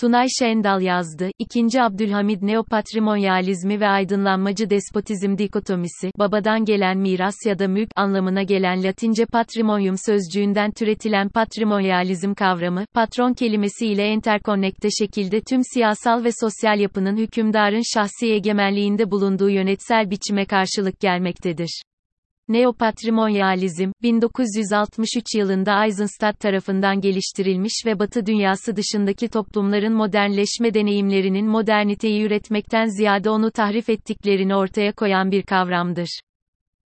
Tunay Şendal yazdı, 2. Abdülhamid neopatrimonyalizmi ve aydınlanmacı despotizm dikotomisi, babadan gelen miras ya da mülk anlamına gelen Latince patrimonium sözcüğünden türetilen patrimonyalizm kavramı, patron kelimesi ile enterkonnekte şekilde tüm siyasal ve sosyal yapının hükümdarın şahsi egemenliğinde bulunduğu yönetsel biçime karşılık gelmektedir. Neopatrimonyalizm, 1963 yılında Eisenstadt tarafından geliştirilmiş ve Batı dünyası dışındaki toplumların modernleşme deneyimlerinin moderniteyi üretmekten ziyade onu tahrif ettiklerini ortaya koyan bir kavramdır.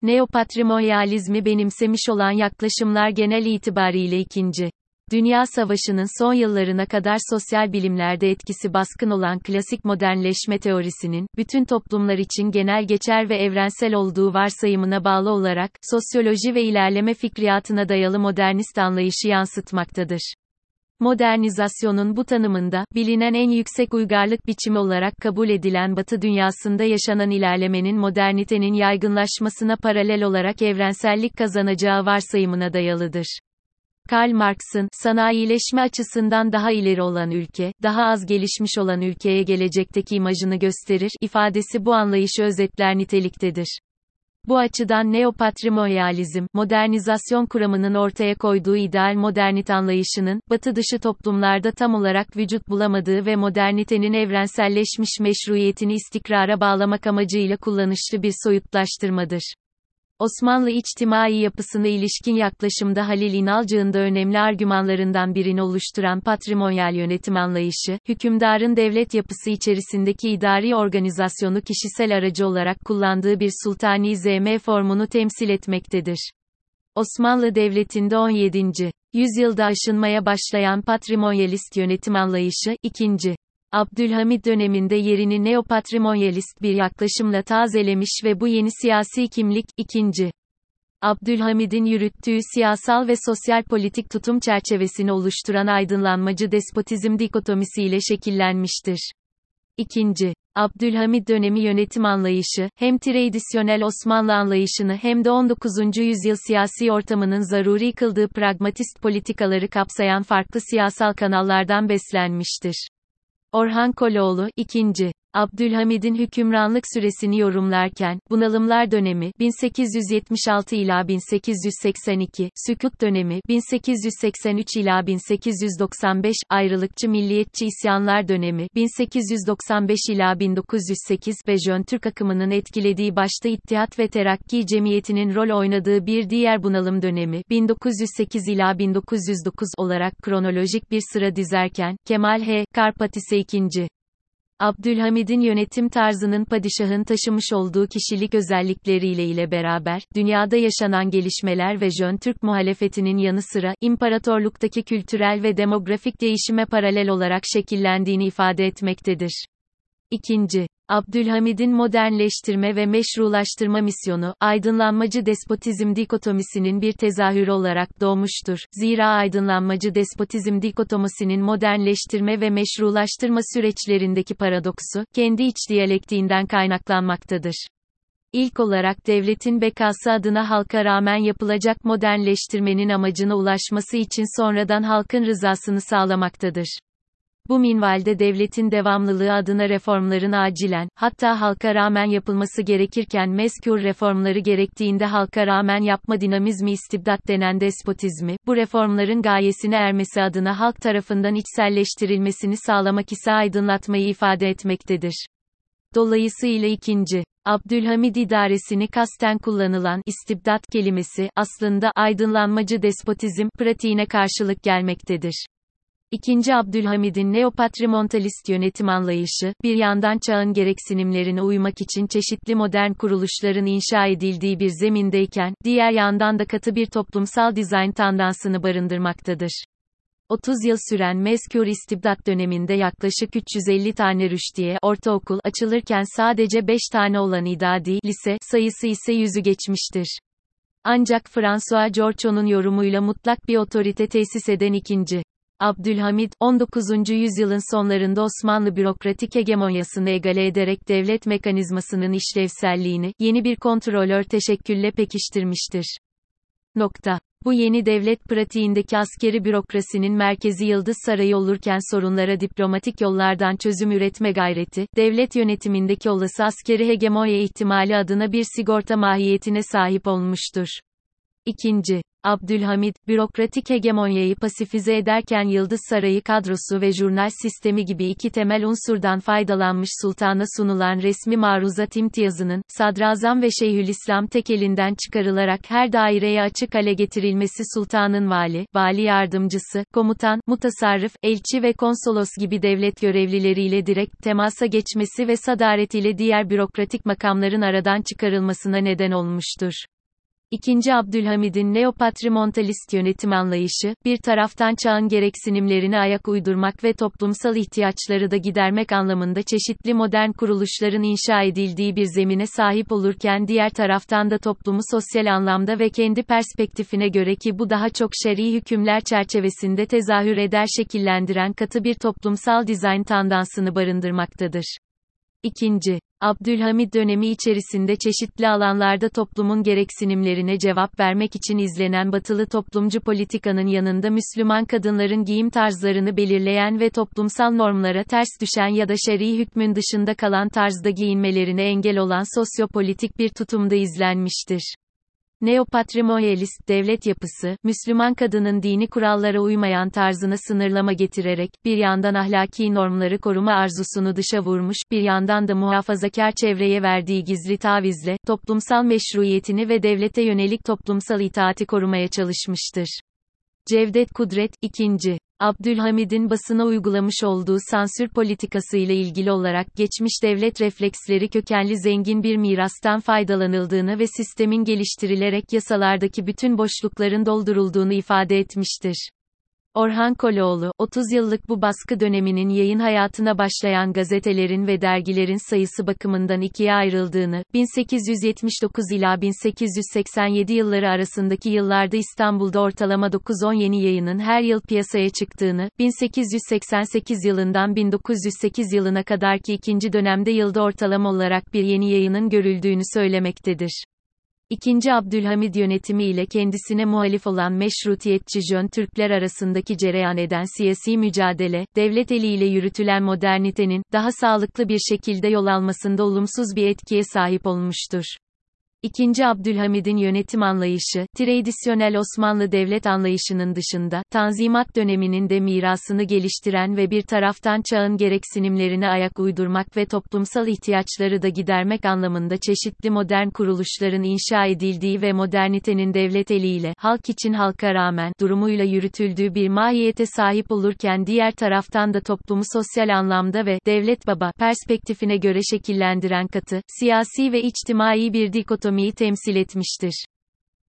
Neopatrimonyalizmi benimsemiş olan yaklaşımlar genel itibariyle ikinci. Dünya Savaşı'nın son yıllarına kadar sosyal bilimlerde etkisi baskın olan klasik modernleşme teorisinin, bütün toplumlar için genel geçer ve evrensel olduğu varsayımına bağlı olarak, sosyoloji ve ilerleme fikriyatına dayalı modernist anlayışı yansıtmaktadır. Modernizasyonun bu tanımında, bilinen en yüksek uygarlık biçimi olarak kabul edilen Batı dünyasında yaşanan ilerlemenin modernitenin yaygınlaşmasına paralel olarak evrensellik kazanacağı varsayımına dayalıdır. Karl Marx'ın, sanayileşme açısından daha ileri olan ülke, daha az gelişmiş olan ülkeye gelecekteki imajını gösterir, ifadesi bu anlayışı özetler niteliktedir. Bu açıdan neopatrimonyalizm, modernizasyon kuramının ortaya koyduğu ideal modernit anlayışının, batı dışı toplumlarda tam olarak vücut bulamadığı ve modernitenin evrenselleşmiş meşruiyetini istikrara bağlamak amacıyla kullanışlı bir soyutlaştırmadır. Osmanlı içtimai yapısına ilişkin yaklaşımda Halil İnalcık'ın da önemli argümanlarından birini oluşturan patrimonyal yönetim anlayışı, hükümdarın devlet yapısı içerisindeki idari organizasyonu kişisel aracı olarak kullandığı bir sultani zm formunu temsil etmektedir. Osmanlı Devleti'nde 17. yüzyılda aşınmaya başlayan patrimonyalist yönetim anlayışı, 2. Abdülhamid döneminde yerini neopatrimonyalist bir yaklaşımla tazelemiş ve bu yeni siyasi kimlik, ikinci. Abdülhamid'in yürüttüğü siyasal ve sosyal politik tutum çerçevesini oluşturan aydınlanmacı despotizm dikotomisiyle şekillenmiştir. İkinci, Abdülhamid dönemi yönetim anlayışı, hem tradisyonel Osmanlı anlayışını hem de 19. yüzyıl siyasi ortamının zaruri kıldığı pragmatist politikaları kapsayan farklı siyasal kanallardan beslenmiştir. Orhan Koloğlu, 2. Abdülhamid'in hükümranlık süresini yorumlarken, bunalımlar dönemi, 1876 ila 1882, sükut dönemi, 1883 ila 1895, ayrılıkçı milliyetçi isyanlar dönemi, 1895 ila 1908 ve Jön Türk akımının etkilediği başta İttihat ve Terakki Cemiyeti'nin rol oynadığı bir diğer bunalım dönemi, 1908 ila 1909 olarak kronolojik bir sıra dizerken, Kemal H. Karpatise 2. Abdülhamid'in yönetim tarzının padişahın taşımış olduğu kişilik özellikleriyle ile beraber, dünyada yaşanan gelişmeler ve Jön Türk muhalefetinin yanı sıra, imparatorluktaki kültürel ve demografik değişime paralel olarak şekillendiğini ifade etmektedir. İkinci, Abdülhamid'in modernleştirme ve meşrulaştırma misyonu, aydınlanmacı despotizm dikotomisinin bir tezahürü olarak doğmuştur. Zira aydınlanmacı despotizm dikotomisinin modernleştirme ve meşrulaştırma süreçlerindeki paradoksu, kendi iç diyalektiğinden kaynaklanmaktadır. İlk olarak devletin bekası adına halka rağmen yapılacak modernleştirmenin amacına ulaşması için sonradan halkın rızasını sağlamaktadır. Bu minvalde devletin devamlılığı adına reformların acilen, hatta halka rağmen yapılması gerekirken meskûr reformları gerektiğinde halka rağmen yapma dinamizmi istibdat denen despotizmi, bu reformların gayesine ermesi adına halk tarafından içselleştirilmesini sağlamak ise aydınlatmayı ifade etmektedir. Dolayısıyla ikinci, Abdülhamid idaresini kasten kullanılan istibdat kelimesi aslında aydınlanmacı despotizm pratiğine karşılık gelmektedir. İkinci Abdülhamid'in neopatrimontalist yönetim anlayışı, bir yandan çağın gereksinimlerine uymak için çeşitli modern kuruluşların inşa edildiği bir zemindeyken, diğer yandan da katı bir toplumsal dizayn tandansını barındırmaktadır. 30 yıl süren mezkür istibdat döneminde yaklaşık 350 tane rüştiye ortaokul açılırken sadece 5 tane olan idadi lise sayısı ise yüzü geçmiştir. Ancak François Giorgio'nun yorumuyla mutlak bir otorite tesis eden ikinci Abdülhamid, 19. yüzyılın sonlarında Osmanlı bürokratik hegemonyasını egale ederek devlet mekanizmasının işlevselliğini, yeni bir kontrolör teşekkülle pekiştirmiştir. Nokta. Bu yeni devlet pratiğindeki askeri bürokrasinin merkezi Yıldız Sarayı olurken sorunlara diplomatik yollardan çözüm üretme gayreti, devlet yönetimindeki olası askeri hegemonya ihtimali adına bir sigorta mahiyetine sahip olmuştur. İkinci, Abdülhamid, bürokratik hegemonyayı pasifize ederken Yıldız Sarayı kadrosu ve jurnal sistemi gibi iki temel unsurdan faydalanmış sultana sunulan resmi maruzat imtiyazının, sadrazam ve şeyhülislam tek elinden çıkarılarak her daireye açık hale getirilmesi sultanın vali, vali yardımcısı, komutan, mutasarrıf, elçi ve konsolos gibi devlet görevlileriyle direkt temasa geçmesi ve sadaret ile diğer bürokratik makamların aradan çıkarılmasına neden olmuştur. İkinci Abdülhamid'in neopatrimontalist yönetim anlayışı, bir taraftan çağın gereksinimlerine ayak uydurmak ve toplumsal ihtiyaçları da gidermek anlamında çeşitli modern kuruluşların inşa edildiği bir zemine sahip olurken diğer taraftan da toplumu sosyal anlamda ve kendi perspektifine göre ki bu daha çok şer'i hükümler çerçevesinde tezahür eder şekillendiren katı bir toplumsal dizayn tandansını barındırmaktadır. İkinci, Abdülhamid dönemi içerisinde çeşitli alanlarda toplumun gereksinimlerine cevap vermek için izlenen batılı toplumcu politikanın yanında Müslüman kadınların giyim tarzlarını belirleyen ve toplumsal normlara ters düşen ya da şer'i hükmün dışında kalan tarzda giyinmelerine engel olan sosyopolitik bir tutumda izlenmiştir. Neopatrimonyalist devlet yapısı, Müslüman kadının dini kurallara uymayan tarzına sınırlama getirerek, bir yandan ahlaki normları koruma arzusunu dışa vurmuş, bir yandan da muhafazakar çevreye verdiği gizli tavizle, toplumsal meşruiyetini ve devlete yönelik toplumsal itaati korumaya çalışmıştır. Cevdet Kudret, 2. Abdülhamid'in basına uygulamış olduğu sansür politikası ile ilgili olarak geçmiş devlet refleksleri kökenli zengin bir mirastan faydalanıldığını ve sistemin geliştirilerek yasalardaki bütün boşlukların doldurulduğunu ifade etmiştir. Orhan Koloğlu, 30 yıllık bu baskı döneminin yayın hayatına başlayan gazetelerin ve dergilerin sayısı bakımından ikiye ayrıldığını, 1879 ila 1887 yılları arasındaki yıllarda İstanbul'da ortalama 9-10 yeni yayının her yıl piyasaya çıktığını, 1888 yılından 1908 yılına kadarki ikinci dönemde yılda ortalama olarak bir yeni yayının görüldüğünü söylemektedir. İkinci Abdülhamid yönetimi ile kendisine muhalif olan meşrutiyetçi Jön Türkler arasındaki cereyan eden siyasi mücadele, devlet eliyle yürütülen modernitenin, daha sağlıklı bir şekilde yol almasında olumsuz bir etkiye sahip olmuştur. İkinci Abdülhamid'in yönetim anlayışı, tradisyonel Osmanlı devlet anlayışının dışında, Tanzimat döneminin de mirasını geliştiren ve bir taraftan çağın gereksinimlerine ayak uydurmak ve toplumsal ihtiyaçları da gidermek anlamında çeşitli modern kuruluşların inşa edildiği ve modernitenin devlet eliyle, halk için halka rağmen, durumuyla yürütüldüğü bir mahiyete sahip olurken diğer taraftan da toplumu sosyal anlamda ve, devlet baba, perspektifine göre şekillendiren katı, siyasi ve içtimai bir dikotomi ekonomiyi temsil etmiştir.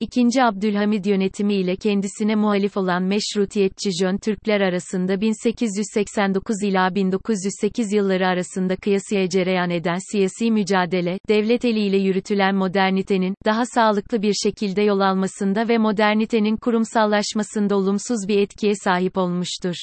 İkinci Abdülhamid yönetimi ile kendisine muhalif olan meşrutiyetçi Jön Türkler arasında 1889 ila 1908 yılları arasında kıyasıya cereyan eden siyasi mücadele, devlet eliyle yürütülen modernitenin, daha sağlıklı bir şekilde yol almasında ve modernitenin kurumsallaşmasında olumsuz bir etkiye sahip olmuştur.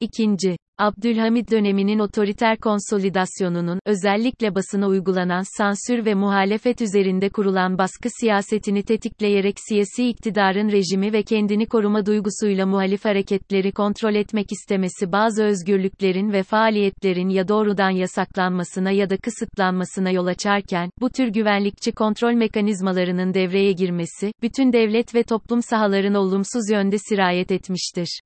İkinci, Abdülhamid döneminin otoriter konsolidasyonunun, özellikle basına uygulanan sansür ve muhalefet üzerinde kurulan baskı siyasetini tetikleyerek siyasi iktidarın rejimi ve kendini koruma duygusuyla muhalif hareketleri kontrol etmek istemesi bazı özgürlüklerin ve faaliyetlerin ya doğrudan yasaklanmasına ya da kısıtlanmasına yol açarken, bu tür güvenlikçi kontrol mekanizmalarının devreye girmesi, bütün devlet ve toplum sahalarına olumsuz yönde sirayet etmiştir.